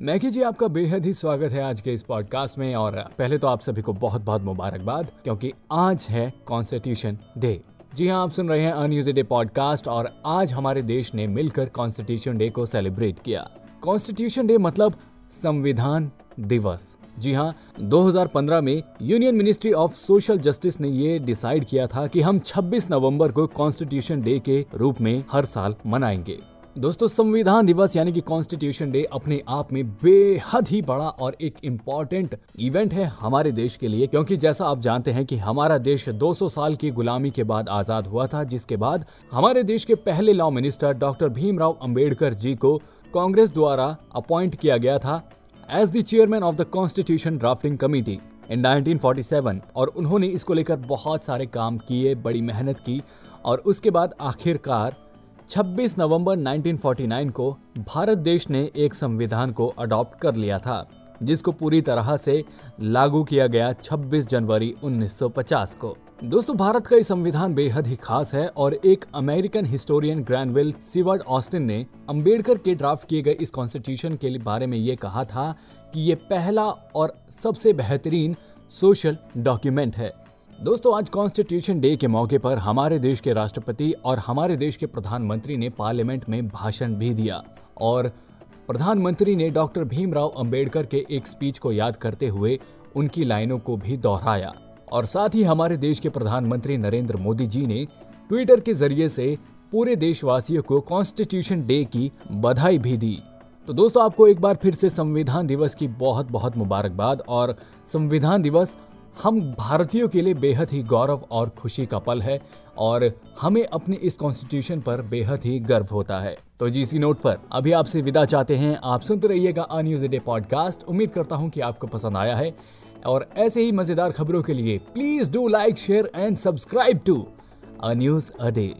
Maggi ji, आपका बेहद ही स्वागत है आज के इस पॉडकास्ट में। और पहले तो आप सभी को बहुत बहुत मुबारकबाद, क्योंकि आज है कॉन्स्टिट्यूशन डे जी हाँ आप सुन रहे हैं अनयूज डे पॉडकास्ट और आज हमारे देश ने मिलकर कॉन्स्टिट्यूशन डे को सेलिब्रेट किया। कॉन्स्टिट्यूशन डे मतलब संविधान दिवस। जी हाँ 2015 में union ministry of social justice ने ये डिसाइड किया था कि हम 26 नवंबर को कॉन्स्टिट्यूशन डे के रूप में हर साल मनाएँगे। दोस्तों, संविधान दिवस यानी कि कॉन्स्टिट्यूशन डे अपने आप में बेहद ही बड़ा और एक इंपॉर्टेंट इवेंट है हमारे देश के लिए, क्योंकि जैसा आप जानते हैं कि हमारा देश 200 साल की गुलामी के बाद आज़ाद हुआ था, जिसके बाद हमारे देश के पहले law minister doctor Bhimrao Ambedkar ji को कांग्रेस द्वारा अपॉइंट किया गया था as the chairman of the constitution drafting committee in 1947 और उन्होंने इसको लेकर बहुत सारे काम किए, बड़ी मेहनत की और उसके बाद आखिरकार 26 नवंबर 1949 को भारत देश ने एक संविधान को अडॉप्ट कर लिया था, जिसको पूरी तरह से लागू किया गया 26 जनवरी 1950 को। दोस्तों, भारत का ये संविधान बेहद ही खास है और एक American historian Granville Seward Austin ने अंबेडकर के ड्राफ्ट किए गए इस कॉन्स्टिट्यूशन के बारे में ये कहा था कि ये पहला और सबसे बेहतरीन सोशल डॉक्यूमेंट है। दोस्तों, आज कॉन्स्टिट्यूशन डे के मौके पर हमारे देश के राष्ट्रपति और हमारे देश के प्रधानमंत्री ने पार्लियामेंट में भाषण भी दिया और प्रधानमंत्री ने डॉक्टर भीमराव अंबेडकर के एक स्पीच को याद करते हुए उनकी लाइनों को भी दोहराया। और साथ ही हमारे देश के प्रधानमंत्री नरेंद्र मोदी जी ने ट्विटर के ज़रिए से पूरे देशवासियों को कॉन्स्टिट्यूशन डे की बधाई भी दी। तो दोस्तों, आपको एक बार फिर से संविधान दिवस की बहुत बहुत मुबारकबाद और संविधान दिवस हम भारतीयों के लिए बेहद ही गौरव और खुशी का पल है और हमें अपने इस कॉन्स्टिट्यूशन पर बेहद ही गर्व होता है। तो जी, इसी नोट पर अभी आपसे विदा चाहते हैं। आप सुनते रहिएगा अ न्यूज़ डे पॉडकास्ट उम्मीद करता हूँ कि आपको पसंद आया है। और ऐसे ही मज़ेदार खबरों के लिए please do like share and subscribe to a news a day